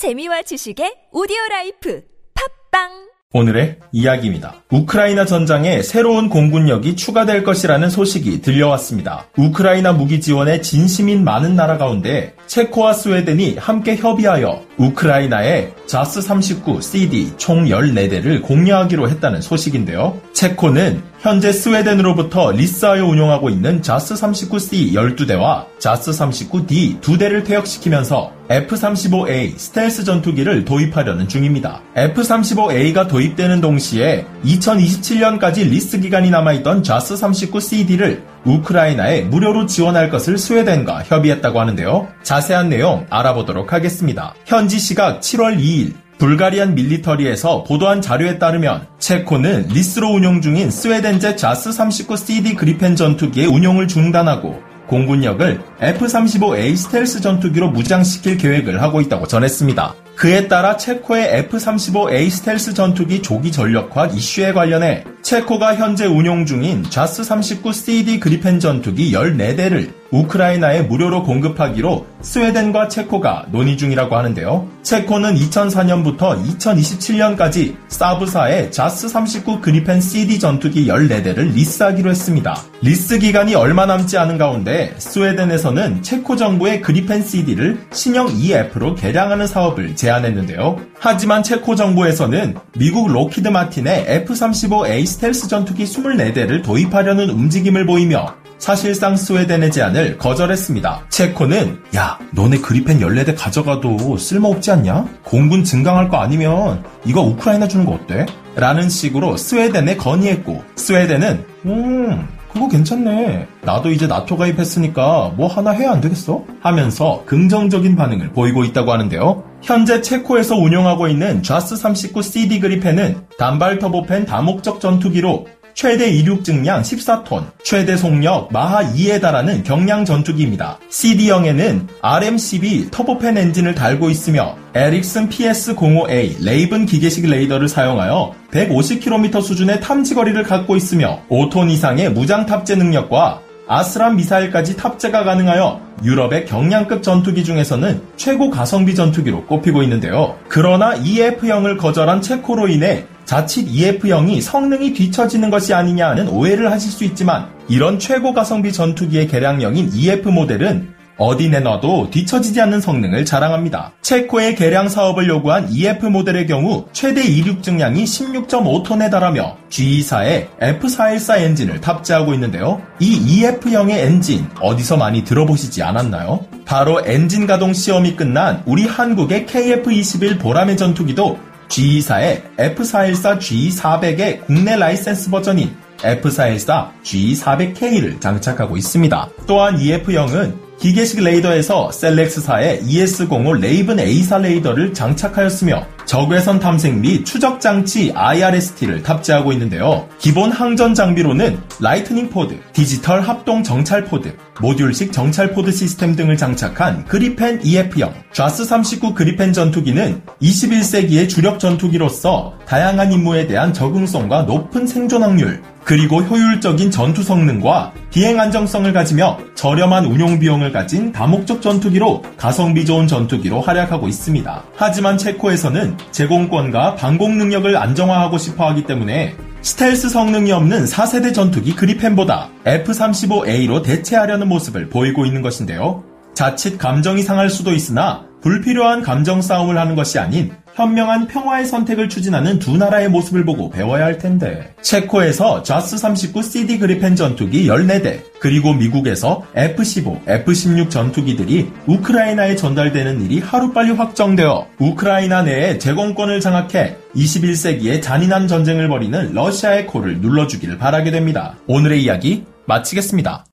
재미와 지식의 오디오 라이프 팝빵 오늘의 이야기입니다. 우크라이나 전장에 새로운 공군력이 추가될 것이라는 소식이 들려왔습니다. 우크라이나 무기 지원에 진심인 많은 나라 가운데 체코와 스웨덴이 함께 협의하여 우크라이나에 JAS 39 CD 총 14대를 공여하기로 했다는 소식인데요. 체코는 현재 스웨덴으로부터 리스하여 운용하고 있는 JAS 39C 12대와 JAS 39D 2대를 퇴역시키면서 F-35A 스텔스 전투기를 도입하려는 중입니다. F-35A가 도입되는 동시에 2027년까지 리스 기간이 남아있던 JAS 39CD를 우크라이나에 무료로 지원할 것을 스웨덴과 협의했다고 하는데요. 자세한 내용 알아보도록 하겠습니다. 현지 시각 7월 2일 Bulgarian Military에서 보도한 자료에 따르면 체코는 리스로 운용 중인 스웨덴제 JAS 39CD 그리펜 전투기의 운용을 중단하고 공군력을 F-35A 스텔스 전투기로 무장시킬 계획을 하고 있다고 전했습니다. 그에 따라 체코의 F-35A 스텔스 전투기 조기 전력화 이슈에 관련해 체코가 현재 운용 중인 JAS 39 CD 그리펜 전투기 14대를 우크라이나에 무료로 공급하기로 스웨덴과 체코가 논의 중이라고 하는데요. 체코는 2004년부터 2027년까지 사브사의 JAS 39 그리펜 CD 전투기 14대를 리스하기로 했습니다. 리스 기간이 얼마 남지 않은 가운데 스웨덴에서는 체코 정부의 그리펜 CD를 신형 EF로 개량하는 사업을 제안했는데요. 하지만 체코 정부에서는 미국 록히드 마틴의 F-35A 스텔스 전투기 24대를 도입하려는 움직임을 보이며 사실상 스웨덴의 제안을 거절했습니다. 체코는 야 너네 그리펜 14대 가져가도 쓸모없지 않냐? 공군 증강할 거 아니면 이거 우크라이나 주는 거 어때? 라는 식으로 스웨덴에 건의했고 스웨덴은 음 그거 괜찮네. 나도 이제 나토 가입했으니까 뭐 하나 해야 안 되겠어? 하면서 긍정적인 반응을 보이고 있다고 하는데요. 현재 체코에서 운영하고 있는 JAS 39 CD 그리펜은 단발 터보팬 다목적 전투기로 최대 이륙 중량 14톤, 최대 속력 마하 2에 달하는 경량 전투기입니다. CD-형에는 RM12 터보팬 엔진을 달고 있으며 에릭슨 PS05A 레이븐 기계식 레이더를 사용하여 150km 수준의 탐지 거리를 갖고 있으며 5톤 이상의 무장 탑재 능력과 ASRAAM 미사일까지 탑재가 가능하여 유럽의 경량급 전투기 중에서는 최고 가성비 전투기로 꼽히고 있는데요. 그러나 EF형을 거절한 체코로 인해 자칫 EF형이 성능이 뒤처지는 것이 아니냐 하는 오해를 하실 수 있지만 이런 최고 가성비 전투기의 개량형인 EF 모델은 어디 내놔도 뒤처지지 않는 성능을 자랑합니다. 체코의 개량 사업을 요구한 EF 모델의 경우 최대 이륙 중량이 16.5톤에 달하며 GE사의 F414 엔진을 탑재하고 있는데요. 이 EF형의 엔진 어디서 많이 들어보시지 않았나요? 바로 엔진 가동 시험이 끝난 우리 한국의 KF-21 보라매 전투기도 GE사의 F414 GE400의 국내 라이센스 버전인 F414 GE400K를 장착하고 있습니다. 또한 EF형은 기계식 레이더에서 셀렉스사의 ES05 레이븐 AESA 레이더를 장착하였으며 적외선 탐색 및 추적 장치 IRST를 탑재하고 있는데요. 기본 항전 장비로는 라이트닝 pod, 디지털 합동 정찰 pod, 모듈식 정찰 pod 시스템 등을 장착한 그리펜 EF형 JAS 39 그리펜 전투기는 21세기의 주력 전투기로서 다양한 임무에 대한 적응성과 높은 생존 확률, 그리고 효율적인 전투 성능과 비행 안정성을 가지며 저렴한 운용 비용을 가진 다목적 전투기로 가성비 좋은 전투기로 활약하고 있습니다. 하지만 체코에서는 제공권과 방공 능력을 안정화하고 싶어 하기 때문에 스텔스 성능이 없는 4세대 전투기 그리펜보다 F-35A로 대체하려는 모습을 보이고 있는 것인데요. 자칫 감정이 상할 수도 있으나 불필요한 감정 싸움을 하는 것이 아닌 현명한 평화의 선택을 추진하는 두 나라의 모습을 보고 배워야 할 텐데. 체코에서 자스 39 CD 그리펜 전투기 14대, 그리고 미국에서 F-15, F-16 전투기들이 우크라이나에 전달되는 일이 하루빨리 확정되어 우크라이나 내에 제공권을 장악해 21세기의 잔인한 전쟁을 벌이는 러시아의 코를 눌러주기를 바라게 됩니다. 오늘의 이야기 마치겠습니다.